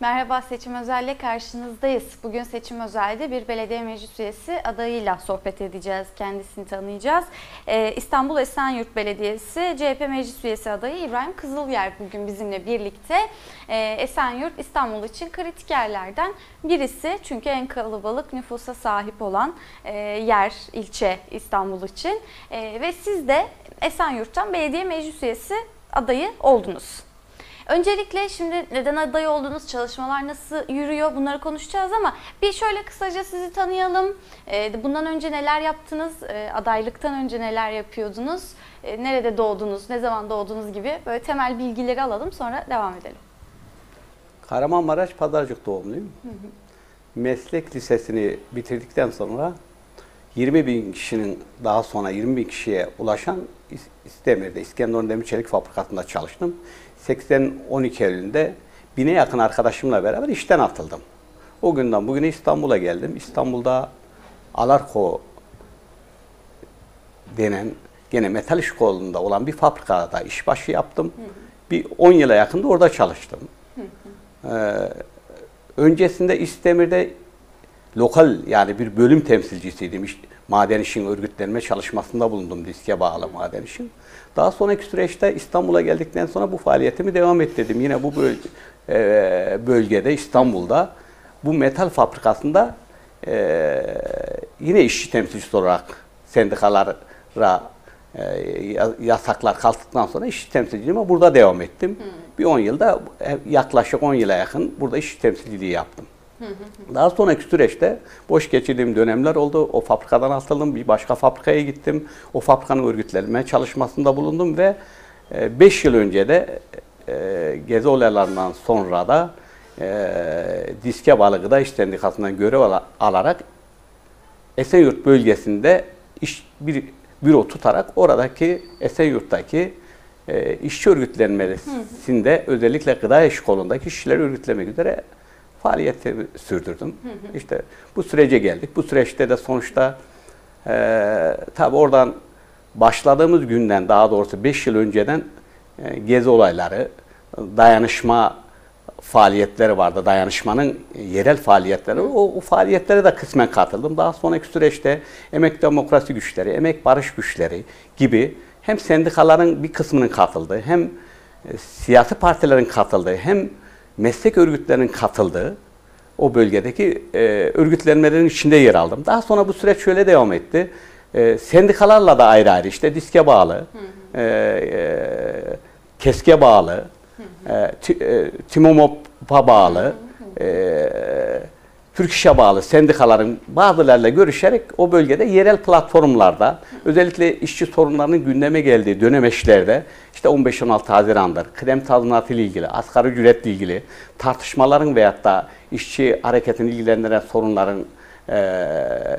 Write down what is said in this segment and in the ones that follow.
Merhaba Seçim Özel'le karşınızdayız. Bugün Seçim Özel'de bir belediye meclis üyesi adayıyla sohbet edeceğiz. Kendisini tanıyacağız. Ee, İstanbul Esenyurt Belediyesi CHP meclis üyesi adayı İbrahim Kızılyer bugün bizimle birlikte. Ee, Esenyurt İstanbul için kritik yerlerden birisi. Çünkü en kalabalık nüfusa sahip olan e, yer, ilçe İstanbul için. E, ve siz de Esenyurt'tan belediye meclis üyesi adayı oldunuz. Öncelikle şimdi neden aday oldunuz, çalışmalar nasıl yürüyor bunları konuşacağız ama bir şöyle kısaca sizi tanıyalım. Ee, Bundan önce neler yaptınız, Ee, adaylıktan önce neler yapıyordunuz, Ee, nerede doğdunuz, ne zaman doğdunuz gibi böyle temel bilgileri alalım sonra devam edelim. Kahramanmaraş Pazarcık doğumluyum. Meslek lisesini bitirdikten sonra 20 bin kişinin daha sonra 20 bin kişiye ulaşan İs- İstemir'de İskenderun Demir Çelik Fabrikası'nda çalıştım. 80-12 Eylül'de bine yakın arkadaşımla beraber işten atıldım. O günden bugüne İstanbul'a geldim. İstanbul'da Alarko denen gene metal iş kolunda olan bir fabrikada işbaşı yaptım. Bir 10 yıla yakında orada çalıştım. Ee, öncesinde İstemir'de lokal yani bir bölüm temsilcisiydim. İş- maden işin örgütlenme çalışmasında bulundum diske bağlı maden işin. Daha sonraki süreçte İstanbul'a geldikten sonra bu faaliyetimi devam ettirdim. Yine bu böl- e, bölgede İstanbul'da bu metal fabrikasında e, yine işçi temsilcisi olarak sendikalara e, ya- yasaklar kalktıktan sonra işçi temsilciliğime burada devam ettim. Bir 10 yılda yaklaşık 10 yıla yakın burada işçi temsilciliği yaptım. Daha sonraki süreçte boş geçirdiğim dönemler oldu. O fabrikadan atıldım, bir başka fabrikaya gittim. O fabrikanın örgütlenme çalışmasında bulundum ve 5 yıl önce de e, gezi olaylarından sonra da e, diske bağlı gıda iş sendikasından görev ala- alarak Esenyurt bölgesinde iş bir büro tutarak oradaki Esenyurt'taki e, işçi örgütlenmesinde özellikle gıda iş kolundaki işçileri örgütlemek üzere faaliyetimi sürdürdüm. İşte bu sürece geldik. Bu süreçte de sonuçta e, tabi oradan başladığımız günden daha doğrusu 5 yıl önceden e, gezi olayları, dayanışma faaliyetleri vardı. Dayanışmanın yerel faaliyetleri. O, o faaliyetlere de kısmen katıldım. Daha sonraki süreçte emek demokrasi güçleri, emek barış güçleri gibi hem sendikaların bir kısmının katıldığı, hem e, siyasi partilerin katıldığı, hem meslek örgütlerinin katıldığı o bölgedeki e, örgütlenmelerin içinde yer aldım. Daha sonra bu süreç şöyle devam etti. E, sendikalarla da ayrı ayrı işte diske bağlı, e, e, keske bağlı, e, ti, e, Timomop'a bağlı, e, Türk İş'e bağlı sendikaların bazılarıyla görüşerek o bölgede yerel platformlarda özellikle işçi sorunlarının gündeme geldiği dönemeçlerde işte 15-16 Haziran'dır, kıdem tazminatı ile ilgili, asgari ücretle ilgili tartışmaların veyahut da işçi hareketini ilgilendiren sorunların e,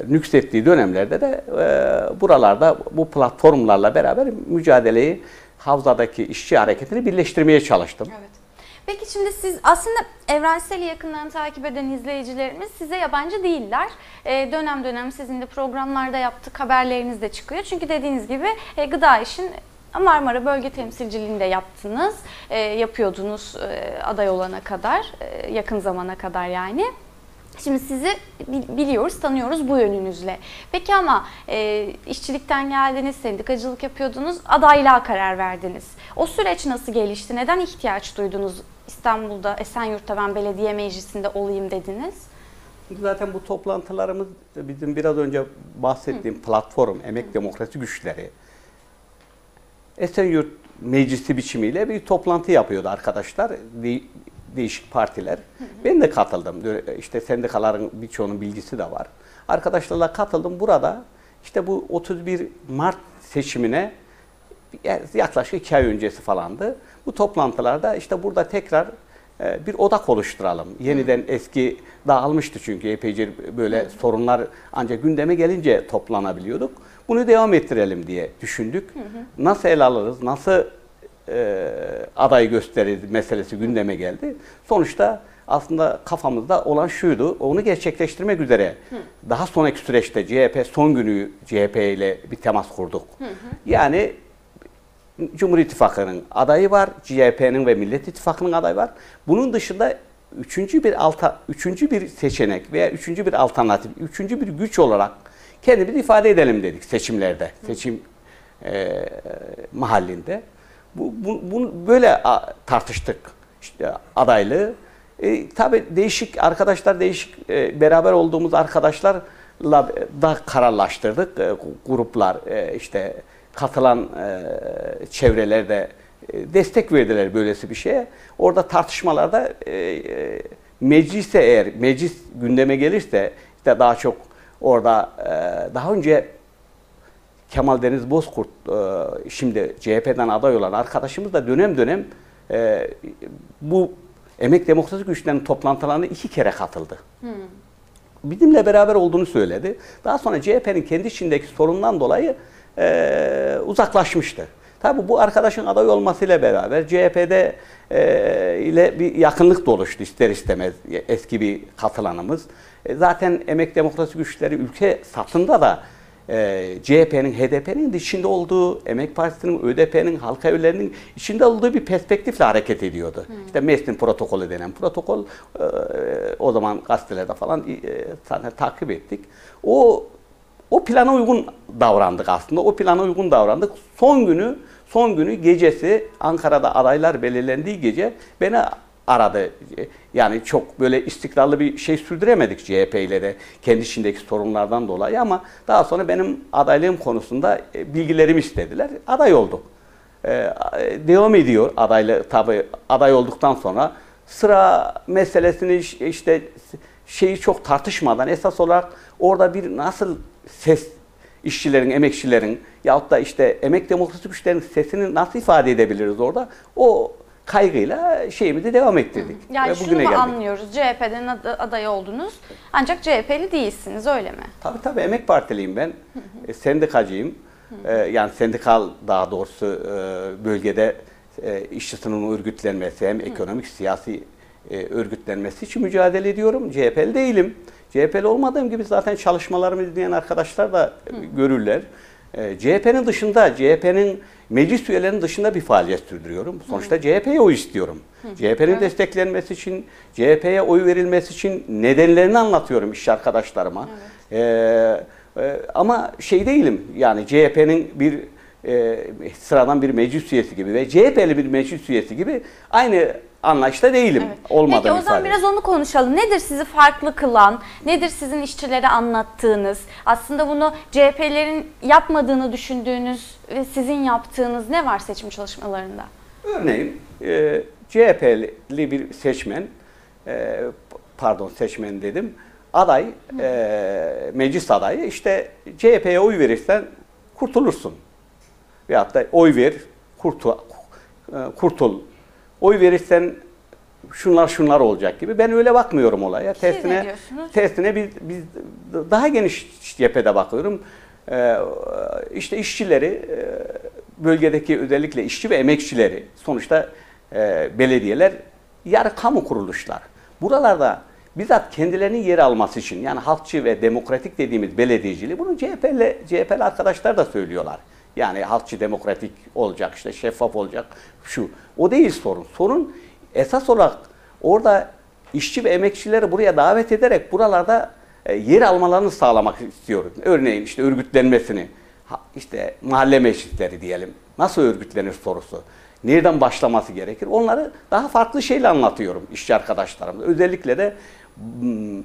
nüksettiği dönemlerde de e, buralarda bu platformlarla beraber mücadeleyi havzadaki işçi hareketini birleştirmeye çalıştım. Evet. Peki şimdi siz aslında evrenseli yakından takip eden izleyicilerimiz size yabancı değiller. Ee, dönem dönem sizin de programlarda yaptık haberleriniz de çıkıyor. Çünkü dediğiniz gibi e, gıda işin Marmara Bölge Temsilciliğinde yaptınız, e, yapıyordunuz e, aday olana kadar, e, yakın zamana kadar yani. Şimdi sizi bi- biliyoruz, tanıyoruz bu yönünüzle. Peki ama e, işçilikten geldiniz, sendikacılık yapıyordunuz, adaylığa karar verdiniz. O süreç nasıl gelişti? Neden ihtiyaç duydunuz İstanbul'da, Esenyurt'ta ben belediye meclisinde olayım dediniz? Zaten bu toplantılarımız bizim biraz önce bahsettiğim platform, emek demokrasi güçleri, Esenyurt Meclisi biçimiyle bir toplantı yapıyordu arkadaşlar, de- değişik partiler. Ben de katıldım. İşte sendikaların birçoğunun bilgisi de var. Arkadaşlarla katıldım. Burada işte bu 31 Mart seçimine yaklaşık iki ay öncesi falandı. Bu toplantılarda işte burada tekrar e, bir odak oluşturalım. Yeniden eski dağılmıştı çünkü epeyce böyle sorunlar ancak gündeme gelince toplanabiliyorduk. Bunu devam ettirelim diye düşündük. Nasıl ele alırız, nasıl e, aday gösteririz meselesi gündeme geldi. Sonuçta aslında kafamızda olan şuydu, onu gerçekleştirmek üzere daha sonraki süreçte CHP son günü CHP ile bir temas kurduk. Yani Cumhur İttifakı'nın adayı var, CHP'nin ve Millet İttifakı'nın adayı var. Bunun dışında üçüncü bir alta, üçüncü bir seçenek veya üçüncü bir alternatif, üçüncü bir güç olarak kendimizi ifade edelim dedik seçimlerde, seçim e, mahallinde. Bu, bu, bunu böyle tartıştık işte adaylığı. E, tabii değişik arkadaşlar, değişik e, beraber olduğumuz arkadaşlarla da kararlaştırdık. E, gruplar, e, işte katılan e, çevrelerde e, destek verdiler böylesi bir şeye. Orada tartışmalarda e, e, meclise eğer meclis gündeme gelirse işte daha çok orada e, daha önce Kemal Deniz Bozkurt e, şimdi CHP'den aday olan arkadaşımız da dönem dönem e, bu Emek Demokrasi Güçlerinin toplantılarına iki kere katıldı. Bizimle beraber olduğunu söyledi. Daha sonra CHP'nin kendi içindeki sorundan dolayı e, uzaklaşmıştı. Tabii bu arkadaşın aday olmasıyla beraber CHP'de e, ile bir yakınlık da oluştu ister istemez eski bir katılanımız. E, zaten Emek Demokrasi Güçleri ülke satında da e, CHP'nin, HDP'nin de içinde olduğu, Emek Partisi'nin, ÖDP'nin, halka evlerinin içinde olduğu bir perspektifle hareket ediyordu. İşte Mestin protokolü denen protokol e, o zaman gazetelerde falan e, zaten takip ettik. O o plana uygun davrandık aslında. O plana uygun davrandık. Son günü, son günü gecesi Ankara'da adaylar belirlendiği gece beni aradı. Yani çok böyle istikrarlı bir şey sürdüremedik CHP ile de kendi içindeki sorunlardan dolayı ama daha sonra benim adaylığım konusunda e, bilgilerimi istediler. Aday olduk. Ee, devam ediyor adaylı tabii aday olduktan sonra sıra meselesini işte şeyi çok tartışmadan esas olarak orada bir nasıl ses işçilerin, emekçilerin yahut da işte emek demokrasi güçlerinin sesini nasıl ifade edebiliriz orada? O kaygıyla şeyimizi devam ettirdik. Yani Ve şunu bugüne geldik. anlıyoruz? CHP'den ad- aday oldunuz ancak CHP'li değilsiniz öyle mi? Tabii tabii emek partiliyim ben. E, sendikacıyım. E, yani sendikal daha doğrusu e, bölgede e, işçi sınıfının örgütlenmesi hem ekonomik siyasi e, örgütlenmesi için mücadele ediyorum. CHP'li değilim. CHP'li olmadığım gibi zaten çalışmalarımı izleyen arkadaşlar da e, görürler. E, CHP'nin dışında, CHP'nin meclis üyelerinin dışında bir faaliyet sürdürüyorum. Sonuçta CHP'ye oy istiyorum. CHP'nin desteklenmesi için, CHP'ye oy verilmesi için nedenlerini anlatıyorum işçi arkadaşlarıma. E, e, ama şey değilim yani CHP'nin bir e, sıradan bir meclis üyesi gibi ve CHP'li bir meclis üyesi gibi aynı anlayışta değilim. Evet. Olmadığım Peki o zaman ifade. biraz onu konuşalım. Nedir sizi farklı kılan? Nedir sizin işçilere anlattığınız? Aslında bunu CHP'lerin yapmadığını düşündüğünüz ve sizin yaptığınız ne var seçim çalışmalarında? Örneğin e, CHP'li bir seçmen, e, pardon seçmen dedim, aday, e, meclis adayı işte CHP'ye oy verirsen kurtulursun. Veyahut da oy ver, kurtul, e, kurtul. Oy verirsen şunlar şunlar olacak gibi. Ben öyle bakmıyorum olaya. ne Tersine, tersine biz, biz daha geniş cephede bakıyorum. Ee, işte işçileri, e, bölgedeki özellikle işçi ve emekçileri, sonuçta e, belediyeler yarı kamu kuruluşlar. Buralarda bizzat kendilerinin yer alması için yani halkçı ve demokratik dediğimiz belediyeciliği bunu CHP'li, CHP'li arkadaşlar da söylüyorlar. Yani halkçı demokratik olacak işte şeffaf olacak şu. O değil sorun. Sorun esas olarak orada işçi ve emekçileri buraya davet ederek buralarda e, yer almalarını sağlamak istiyoruz. Örneğin işte örgütlenmesini, işte mahalle meclisleri diyelim. Nasıl örgütlenir sorusu. Nereden başlaması gerekir? Onları daha farklı şeyle anlatıyorum işçi arkadaşlarımla. Özellikle de hmm,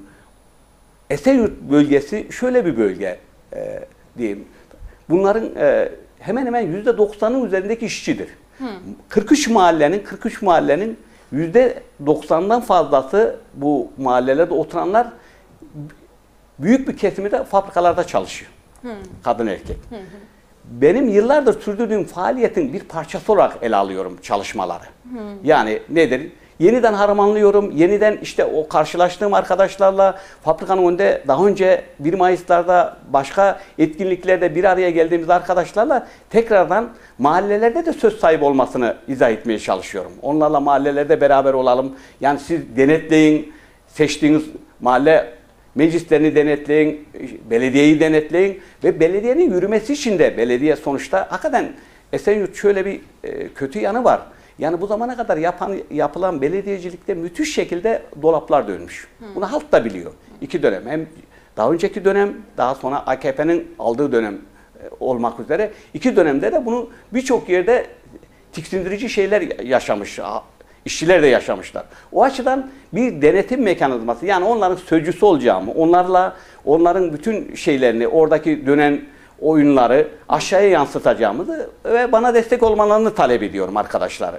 Esenyurt bölgesi şöyle bir bölge e, diyeyim. Bunların e, hemen hemen yüzde doksanın üzerindeki işçidir. 43 mahallenin 43 mahallenin yüzde doksandan fazlası bu mahallelerde oturanlar büyük bir kesimi de fabrikalarda çalışıyor. Kadın erkek. Benim yıllardır sürdürdüğüm faaliyetin bir parçası olarak ele alıyorum çalışmaları. Yani nedir? Yeniden harmanlıyorum. Yeniden işte o karşılaştığım arkadaşlarla fabrikanın önünde daha önce 1 Mayıs'larda başka etkinliklerde bir araya geldiğimiz arkadaşlarla tekrardan mahallelerde de söz sahibi olmasını izah etmeye çalışıyorum. Onlarla mahallelerde beraber olalım. Yani siz denetleyin, seçtiğiniz mahalle meclislerini denetleyin, belediyeyi denetleyin ve belediyenin yürümesi için de belediye sonuçta hakikaten Esenyurt şöyle bir e, kötü yanı var. Yani bu zamana kadar yapan yapılan belediyecilikte müthiş şekilde dolaplar dönmüş. Bunu halk da biliyor. İki dönem hem daha önceki dönem daha sonra AKP'nin aldığı dönem e, olmak üzere iki dönemde de bunu birçok yerde tiksindirici şeyler yaşamış. işçiler de yaşamışlar. O açıdan bir denetim mekanizması yani onların sözcüsü olacağımı, onlarla onların bütün şeylerini, oradaki dönen oyunları aşağıya yansıtacağımızı ve bana destek olmalarını talep ediyorum arkadaşlar.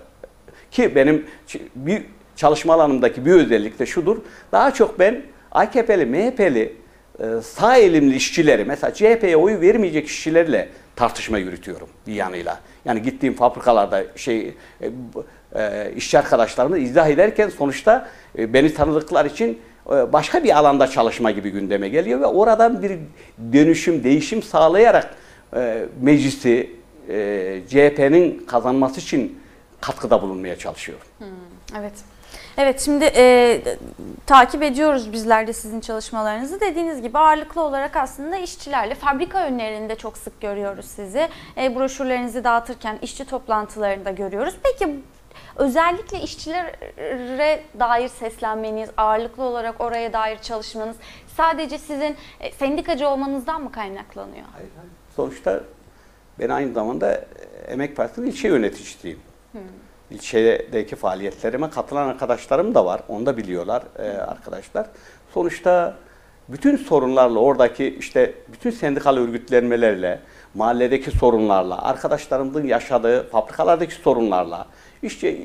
Ki benim bir çalışma alanımdaki bir özellik de şudur. Daha çok ben AKP'li, MHP'li e, sağ elimli işçileri mesela CHP'ye oy vermeyecek işçilerle tartışma yürütüyorum bir yanıyla. Yani gittiğim fabrikalarda şey e, e, işçi arkadaşlarımı izah ederken sonuçta e, beni tanıdıklar için başka bir alanda çalışma gibi gündeme geliyor ve oradan bir dönüşüm, değişim sağlayarak e, meclisi e, CHP'nin kazanması için katkıda bulunmaya çalışıyorum. Evet. Evet şimdi e, takip ediyoruz bizler de sizin çalışmalarınızı. Dediğiniz gibi ağırlıklı olarak aslında işçilerle fabrika önlerinde çok sık görüyoruz sizi. E, broşürlerinizi dağıtırken işçi toplantılarında görüyoruz. Peki özellikle işçilere dair seslenmeniz, ağırlıklı olarak oraya dair çalışmanız sadece sizin e, sendikacı olmanızdan mı kaynaklanıyor? Hayır, hayır. Sonuçta ben aynı zamanda e, Emek Partisi'nin ilçe yöneticisiyim. İlçedeki faaliyetlerime katılan arkadaşlarım da var. Onu da biliyorlar e, arkadaşlar. Sonuçta bütün sorunlarla oradaki işte bütün sendikal örgütlenmelerle, mahalledeki sorunlarla, arkadaşlarımızın yaşadığı fabrikalardaki sorunlarla, işte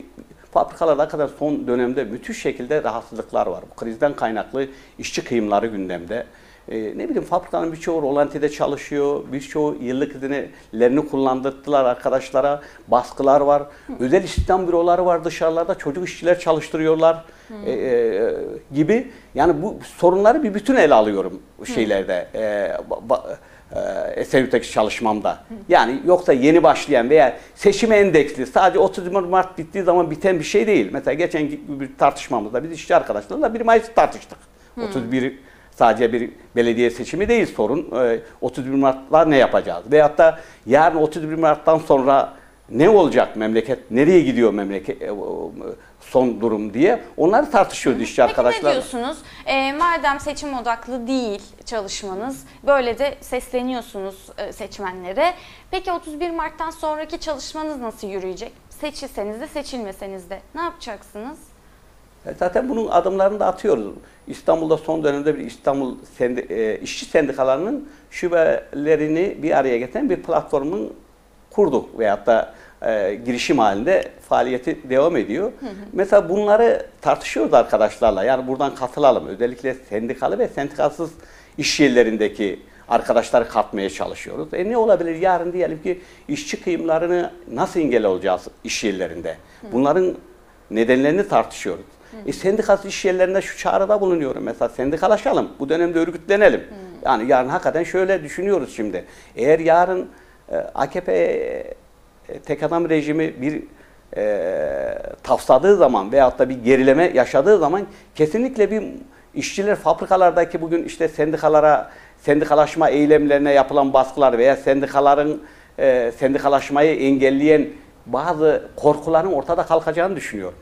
fabrikalarda kadar son dönemde müthiş şekilde rahatsızlıklar var. Bu krizden kaynaklı işçi kıyımları gündemde. Ee, ne bileyim fabrikanın birçoğu rolantide çalışıyor, birçoğu yıllık izinlerini kullandırdılar arkadaşlara, baskılar var. Özel istihdam büroları var dışarılarda, çocuk işçiler çalıştırıyorlar e, e, gibi. Yani bu sorunları bir bütün ele alıyorum şeylerde. E, ba- ba- e, Esenyurt'taki çalışmamda. Yani yoksa yeni başlayan veya seçime endeksli sadece 31 Mart bittiği zaman biten bir şey değil. Mesela geçen bir tartışmamızda biz işçi arkadaşlarla 1 Mayıs'ı tartıştık. 31 sadece bir belediye seçimi değil sorun. E, 31 Mart'ta ne yapacağız? Veyahut da yarın 31 Mart'tan sonra ne olacak memleket? Nereye gidiyor memleket? Son durum diye. Onları tartışıyoruz işçi Peki arkadaşlar. ne diyorsunuz? E, madem seçim odaklı değil çalışmanız, böyle de sesleniyorsunuz e, seçmenlere. Peki 31 Mart'tan sonraki çalışmanız nasıl yürüyecek? Seçilseniz de seçilmeseniz de ne yapacaksınız? E, Zaten bunun adımlarını da atıyoruz. İstanbul'da son dönemde bir İstanbul sendi, e, işçi sendikalarının şubelerini bir araya getiren bir platformun kurduk veyahut da e, girişim halinde faaliyeti devam ediyor. Mesela bunları tartışıyoruz arkadaşlarla. Yani buradan katılalım. Özellikle sendikalı ve sendikalsız iş yerlerindeki arkadaşları katmaya çalışıyoruz. E ne olabilir? Yarın diyelim ki işçi kıyımlarını nasıl engel olacağız iş yerlerinde? Bunların nedenlerini tartışıyoruz. E, sendikasız iş yerlerinde şu çağrıda bulunuyorum. Mesela sendikalaşalım. Bu dönemde örgütlenelim. Yani yarın hakikaten şöyle düşünüyoruz şimdi. Eğer yarın e, AKP tek adam rejimi bir e, tafsadığı zaman veyahut da bir gerileme yaşadığı zaman kesinlikle bir işçiler fabrikalardaki bugün işte sendikalara sendikalaşma eylemlerine yapılan baskılar veya sendikaların e, sendikalaşmayı engelleyen bazı korkuların ortada kalkacağını düşünüyorum.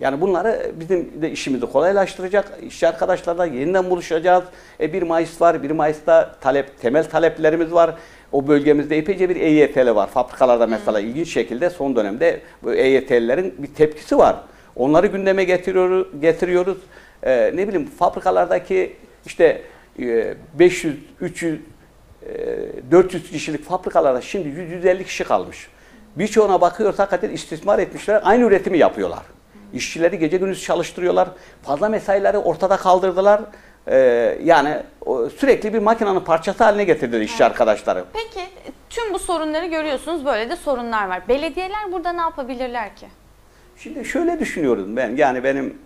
Yani bunları bizim de işimizi kolaylaştıracak. İşçi arkadaşlarla yeniden buluşacağız. E 1 Mayıs var. 1 Mayıs'ta talep, temel taleplerimiz var. O bölgemizde epeyce bir EYT'li var. Fabrikalarda mesela ilginç şekilde son dönemde bu EYT'lilerin bir tepkisi var. Onları gündeme getiriyoruz. getiriyoruz. E, ne bileyim fabrikalardaki işte e, 500, 300, e, 400 kişilik fabrikalarda şimdi 100-150 kişi kalmış. Birçoğuna bakıyoruz hakikaten istismar etmişler. Aynı üretimi yapıyorlar. İşçileri gece gündüz çalıştırıyorlar. Fazla mesaileri ortada kaldırdılar. Ee, yani sürekli bir makinenin parçası haline getirdiler işçi arkadaşları. Peki tüm bu sorunları görüyorsunuz böyle de sorunlar var. Belediyeler burada ne yapabilirler ki? Şimdi şöyle düşünüyoruz ben. Yani benim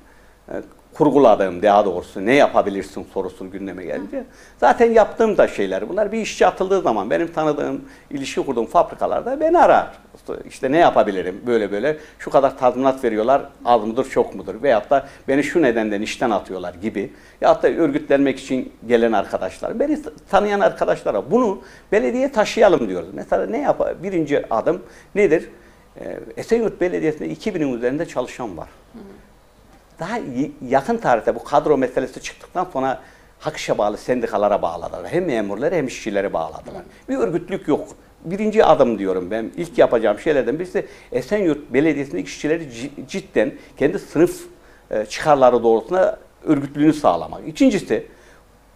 e, kurguladığım daha doğrusu ne yapabilirsin sorusu gündeme gelince. Zaten yaptığım da şeyler bunlar. Bir işçi atıldığı zaman benim tanıdığım, ilişki kurduğum fabrikalarda beni arar. İşte ne yapabilirim böyle böyle. Şu kadar tazminat veriyorlar az mıdır çok mudur? Veyahut da beni şu nedenden işten atıyorlar gibi. Ya da örgütlenmek için gelen arkadaşlar. Beni tanıyan arkadaşlara bunu belediye taşıyalım diyoruz. Mesela ne yap? Birinci adım nedir? Ee, Esenyurt Belediyesi'nde 2000'in üzerinde çalışan var. Daha yakın tarihte bu kadro meselesi çıktıktan sonra hak işe bağlı sendikalara bağladılar. Hem memurları hem işçileri bağladılar. Bir örgütlük yok. Birinci adım diyorum ben. İlk yapacağım şeylerden birisi Esenyurt Belediyesi'ndeki işçileri ci- cidden kendi sınıf e, çıkarları doğrultusunda örgütlüğünü sağlamak. İkincisi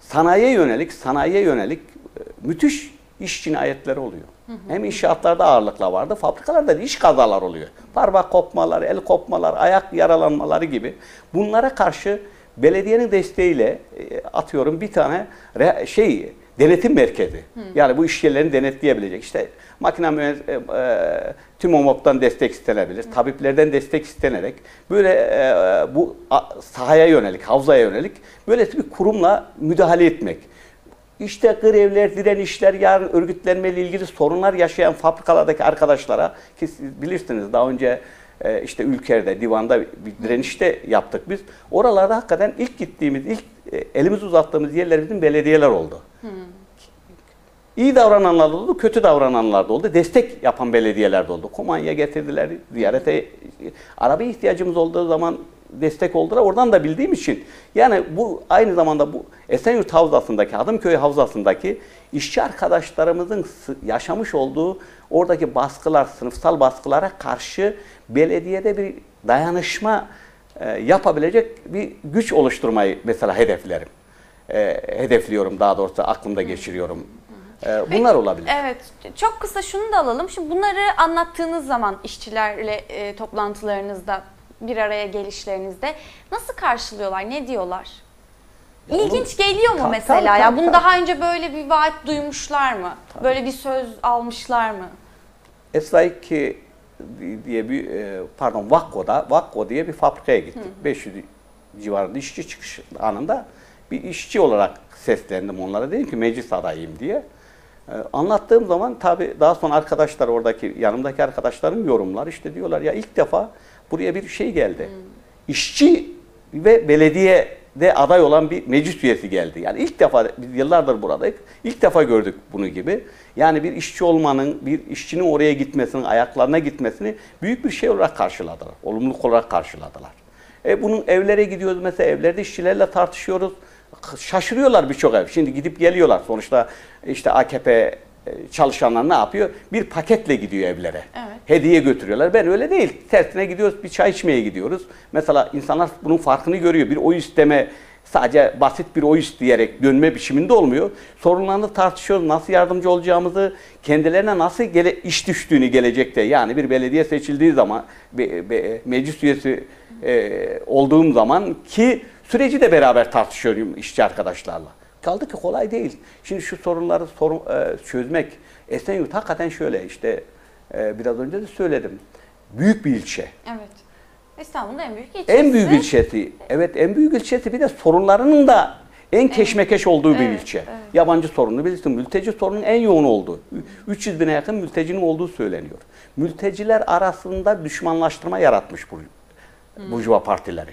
sanayiye yönelik, sanayiye yönelik e, müthiş iş cinayetleri oluyor. Hem inşaatlarda ağırlıkla vardı, fabrikalarda da iş kazalar oluyor. Parmak kopmalar, el kopmalar, ayak yaralanmaları gibi. Bunlara karşı belediyenin desteğiyle e, atıyorum bir tane şey denetim merkezi. Yani bu iş yerlerini denetleyebilecek. İşte makine e, e, TÜMOMOP'tan destek istenebilir, tabiplerden destek istenerek böyle e, bu sahaya yönelik, havzaya yönelik böyle bir kurumla müdahale etmek. İşte grevler, direnişler, yarın örgütlenmeyle ilgili sorunlar yaşayan fabrikalardaki arkadaşlara ki siz bilirsiniz daha önce e, işte ülkede, divanda bir direniş de yaptık biz. Oralarda hakikaten ilk gittiğimiz, ilk e, elimizi uzattığımız yerler bizim belediyeler oldu. İyi davrananlar da oldu, kötü davrananlar da oldu. Destek yapan belediyeler de oldu. Komanya getirdiler, ziyarete, araba ihtiyacımız olduğu zaman destek oldular. Oradan da bildiğim için yani bu aynı zamanda bu Esenyurt Havzası'ndaki, Hadımköy Havzası'ndaki işçi arkadaşlarımızın yaşamış olduğu oradaki baskılar, sınıfsal baskılara karşı belediyede bir dayanışma e, yapabilecek bir güç oluşturmayı mesela hedeflerim. E, hedefliyorum daha doğrusu aklımda geçiriyorum. E, bunlar olabilir. Evet, çok kısa şunu da alalım. Şimdi bunları anlattığınız zaman işçilerle e, toplantılarınızda, bir araya gelişlerinizde nasıl karşılıyorlar, ne diyorlar? Ya İlginç geliyor mu Tabii, mesela? tabii, ya tabii, bunu tabii. daha önce böyle bir vaat duymuşlar mı? Böyle bir söz almışlar mı? Esra2 diye bir e, pardon Vakko'da Vakko diye bir fabrikaya gittik. 500 civarında işçi çıkış anında bir işçi olarak seslendim onlara. Dedim ki meclis adayıyım diye. E, Anlattığım zaman tabii daha sonra arkadaşlar oradaki yanımdaki arkadaşlarım yorumlar işte diyorlar ya ilk defa buraya bir şey geldi. İşçi ve belediyede aday olan bir meclis üyesi geldi. Yani ilk defa biz yıllardır buradayız. İlk defa gördük bunu gibi. Yani bir işçi olmanın, bir işçinin oraya gitmesinin, ayaklarına gitmesini büyük bir şey olarak karşıladılar. Olumluluk olarak karşıladılar. E bunun evlere gidiyoruz mesela evlerde işçilerle tartışıyoruz. Şaşırıyorlar birçok ev. Şimdi gidip geliyorlar. Sonuçta işte AKP çalışanlar ne yapıyor? Bir paketle gidiyor evlere. Evet. Hediye götürüyorlar. Ben öyle değil. Tersine gidiyoruz, bir çay içmeye gidiyoruz. Mesela insanlar bunun farkını görüyor. Bir oy isteme sadece basit bir oy isteyerek dönme biçiminde olmuyor. Sorunlarını tartışıyoruz. Nasıl yardımcı olacağımızı, kendilerine nasıl gele, iş düştüğünü gelecekte. Yani bir belediye seçildiği zaman, be- be- meclis üyesi e, olduğum zaman ki süreci de beraber tartışıyorum işçi arkadaşlarla. Kaldı ki kolay değil. Şimdi şu sorunları sorun, e, çözmek. Esenyurt hakikaten şöyle işte e, biraz önce de söyledim. Büyük bir ilçe. Evet. İstanbul'un en büyük ilçesi. En büyük ilçesi. Evet en büyük ilçesi bir de sorunlarının da en keşmekeş olduğu bir Evet, ilçe. evet. Yabancı sorunu bilirsin. Mülteci sorunun en yoğun olduğu. 300 bine yakın mültecinin olduğu söyleniyor. Mülteciler arasında düşmanlaştırma yaratmış bu Hmm. burjuva partileri.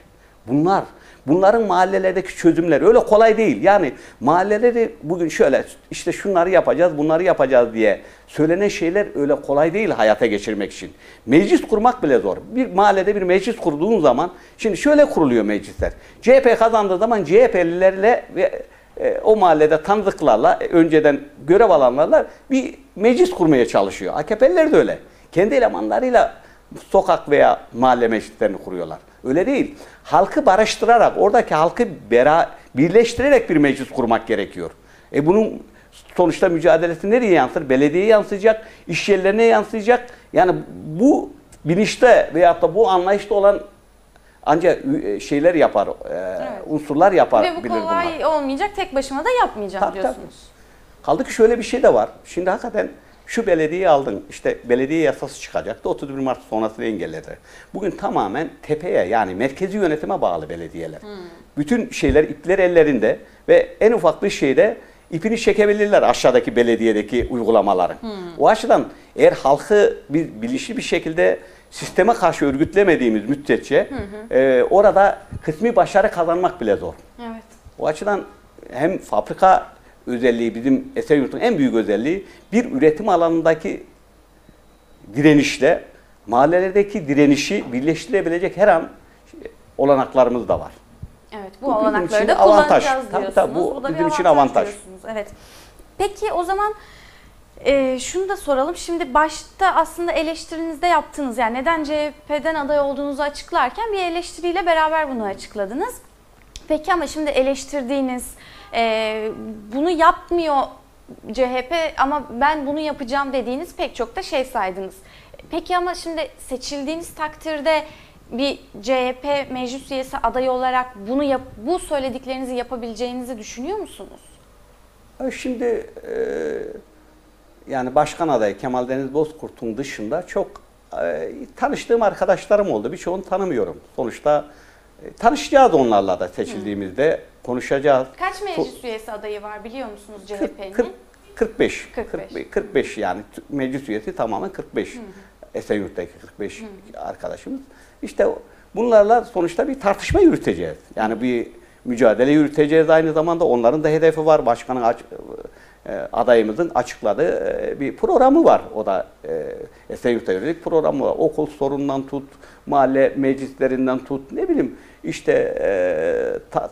Bunlar bunların mahallelerdeki çözümler öyle kolay değil. Yani mahalleleri bugün şöyle işte şunları yapacağız, bunları yapacağız diye söylenen şeyler öyle kolay değil hayata geçirmek için. Meclis kurmak bile zor. Bir mahallede bir meclis kurduğun zaman şimdi şöyle kuruluyor meclisler. CHP kazandığı zaman CHP'lilerle ve e, o mahallede tanıdıklarla e, önceden görev alanlarla bir meclis kurmaya çalışıyor. AKP'liler de öyle. Kendi elemanlarıyla sokak veya mahalle meclislerini kuruyorlar. Öyle değil. Halkı barıştırarak, oradaki halkı bera, birleştirerek bir meclis kurmak gerekiyor. E bunun sonuçta mücadelesi nereye yansır? Belediyeye yansıyacak, iş yerlerine yansıyacak. Yani bu bilinçte veyahut da bu anlayışta olan ancak e, şeyler yapar, e, unsurlar yapar. Ve bu bilir bunlar. kolay olmayacak. Tek başıma da yapmayacağım Tabii, diyorsunuz. Kaldı ki şöyle bir şey de var. Şimdi hakikaten şu belediyeyi aldın. İşte belediye yasası çıkacaktı. 31 Mart sonrasını engelledi. Bugün tamamen tepeye yani merkezi yönetime bağlı belediyeler. Bütün şeyler ipler ellerinde ve en ufak bir şeyde ipini çekebilirler aşağıdaki belediyedeki uygulamaların. O açıdan eğer halkı bir bilinçli bir şekilde sisteme karşı örgütlemediğimiz müddetçe e, orada kısmi başarı kazanmak bile zor. Evet. O açıdan hem fabrika özelliği bizim Esenyurt'un en büyük özelliği bir üretim alanındaki direnişle mahallelerdeki direnişi birleştirebilecek her an olanaklarımız da var. Evet bu, Bu olanakları da avantaj. kullanacağız diyorsunuz. tabii, bu da bir bizim için avantaj. Evet. Peki o zaman e, şunu da soralım. Şimdi başta aslında eleştirinizde yaptınız. Yani neden CHP'den aday olduğunuzu açıklarken bir eleştiriyle beraber bunu açıkladınız. Peki ama şimdi eleştirdiğiniz e, bunu yapmıyor CHP ama ben bunu yapacağım dediğiniz pek çok da şey saydınız. Peki ama şimdi seçildiğiniz takdirde bir CHP meclis üyesi adayı olarak bunu yap, bu söylediklerinizi yapabileceğinizi düşünüyor musunuz? E, Şimdi e, yani başkan adayı Kemal Deniz Bozkurt'un dışında çok e, tanıştığım arkadaşlarım oldu. Birçoğunu tanımıyorum. Sonuçta tanışacağız onlarla da seçildiğimizde konuşacağız. Kaç meclis üyesi adayı var biliyor musunuz 40, CHP'nin? 40, 45. 45. 45. 45 yani meclis üyesi tamamen 45. Esenyurt'taki 45 arkadaşımız. İşte bunlarla sonuçta bir tartışma yürüteceğiz. Yani bir mücadele yürüteceğiz aynı zamanda. Onların da hedefi var. Başkanın aç- e, adayımızın açıkladığı e, bir programı var. O da e, Esenyurt'a yönelik programı var. Okul sorunundan tut, mahalle meclislerinden tut, ne bileyim işte e, ta-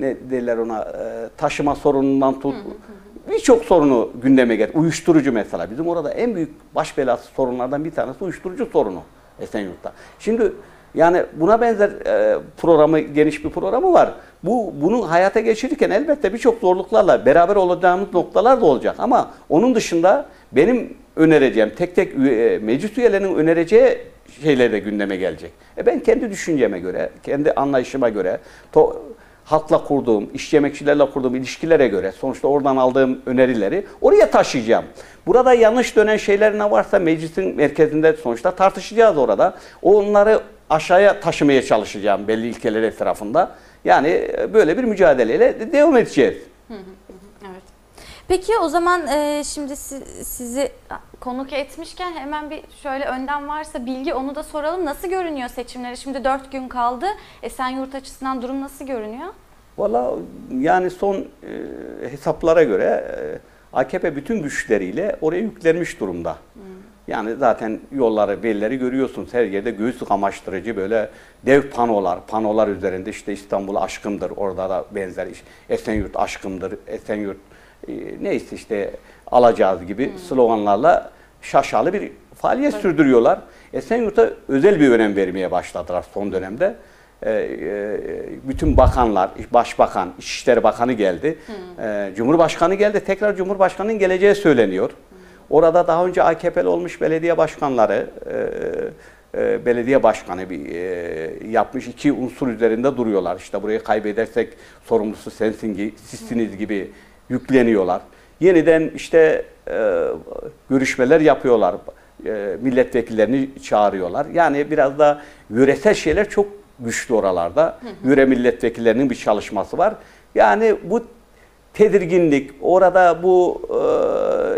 ne derler ona e, taşıma sorunundan tut. Birçok sorunu gündeme getir. Uyuşturucu mesela. Bizim orada en büyük baş belası sorunlardan bir tanesi uyuşturucu sorunu Esenyurt'ta. Şimdi yani buna benzer e, programı geniş bir programı var. Bu bunu hayata geçirirken elbette birçok zorluklarla beraber olacağımız noktalar da olacak ama onun dışında benim önereceğim tek tek üye- e, meclis üyelerinin önereceği şeyler de gündeme gelecek. E ben kendi düşünceme göre, kendi anlayışıma göre to- halkla kurduğum, işçi emekçilerle kurduğum ilişkilere göre sonuçta oradan aldığım önerileri oraya taşıyacağım. Burada yanlış dönen şeyler ne varsa meclisin merkezinde sonuçta tartışacağız orada. Onları aşağıya taşımaya çalışacağım belli ilkeler etrafında. Yani e, böyle bir mücadeleyle devam edeceğiz. Evet. Peki o zaman e, şimdi si- sizi konuk etmişken hemen bir şöyle önden varsa bilgi onu da soralım. Nasıl görünüyor seçimleri? Şimdi 4 gün kaldı. Esenyurt açısından durum nasıl görünüyor? Valla yani son e, hesaplara göre e, AKP bütün güçleriyle oraya yüklenmiş durumda. Yani zaten yolları, belleri görüyorsunuz. Her yerde göğüs kamaştırıcı böyle dev panolar, panolar üzerinde işte İstanbul aşkımdır. Orada da benzer iş. Esenyurt aşkımdır. Esenyurt e, neyse işte alacağız gibi sloganlarla şaşalı bir faaliyet sürdürüyorlar. Esenyurt'a özel bir önem vermeye başladılar son dönemde. Ee, e, bütün bakanlar, başbakan, İçişleri Bakanı geldi. Ee, Cumhurbaşkanı geldi. Tekrar Cumhurbaşkanı'nın geleceği söyleniyor. Orada daha önce AKP'li olmuş belediye başkanları, e, e, belediye başkanı bir e, yapmış iki unsur üzerinde duruyorlar. İşte burayı kaybedersek sorumlusu sensin, sizsiniz gibi yükleniyorlar. Yeniden işte e, görüşmeler yapıyorlar. E, milletvekillerini çağırıyorlar. Yani biraz da yöresel şeyler çok güçlü oralarda. Yöre milletvekillerinin bir çalışması var. Yani bu tedirginlik, orada bu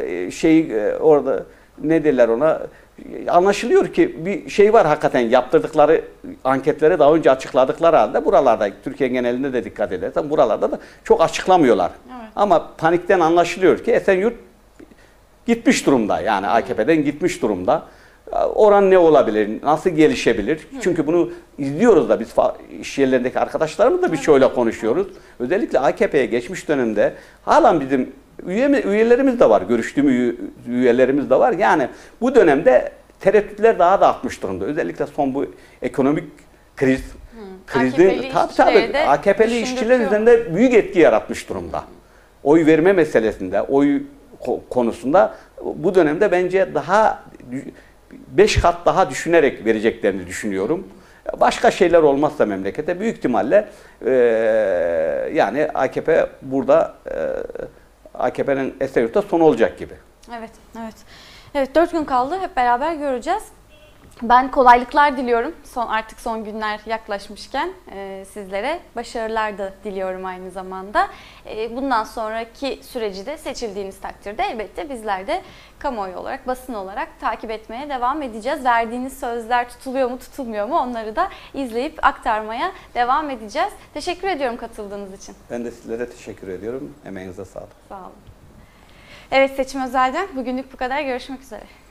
e, şey e, orada ne derler ona anlaşılıyor ki bir şey var hakikaten yaptırdıkları anketleri daha önce açıkladıkları halde buralarda Türkiye genelinde de dikkat edersen buralarda da çok açıklamıyorlar. Evet. Ama panikten anlaşılıyor ki Esenyurt gitmiş durumda. Yani AKP'den gitmiş durumda. Oran ne olabilir? Nasıl gelişebilir? Çünkü bunu izliyoruz da biz iş yerlerindeki arkadaşlarımız da birçoğuyla konuşuyoruz. Özellikle AKP'ye geçmiş dönemde halen bizim üye, üyelerimiz de var. Görüştüğüm üye- üyelerimiz de var. Yani bu dönemde tereddütler daha da artmış durumda. Özellikle son bu ekonomik kriz krizin AKP'li tabii tabii AKP'li işçiler üzerinde büyük etki yaratmış durumda. Oy verme meselesinde, oy ko- konusunda bu dönemde bence daha 5 kat daha düşünerek vereceklerini düşünüyorum. Başka şeyler olmazsa memlekete büyük ihtimalle e, yani AKP burada e, AKP'nin Esenyurt'ta son olacak gibi. Evet, evet. Evet, 4 gün kaldı. Hep beraber göreceğiz. Ben kolaylıklar diliyorum. Son artık son günler yaklaşmışken e, sizlere başarılar da diliyorum aynı zamanda. E, bundan sonraki süreci de seçildiğiniz takdirde elbette bizler de kamuoyu olarak, basın olarak takip etmeye devam edeceğiz. Verdiğiniz sözler tutuluyor mu, tutulmuyor mu onları da izleyip aktarmaya devam edeceğiz. Teşekkür ediyorum katıldığınız için. Ben de sizlere teşekkür ediyorum. Emeğinize sağlık. Sağ olun. Evet Seçim Özel'den bugünlük bu kadar. Görüşmek üzere.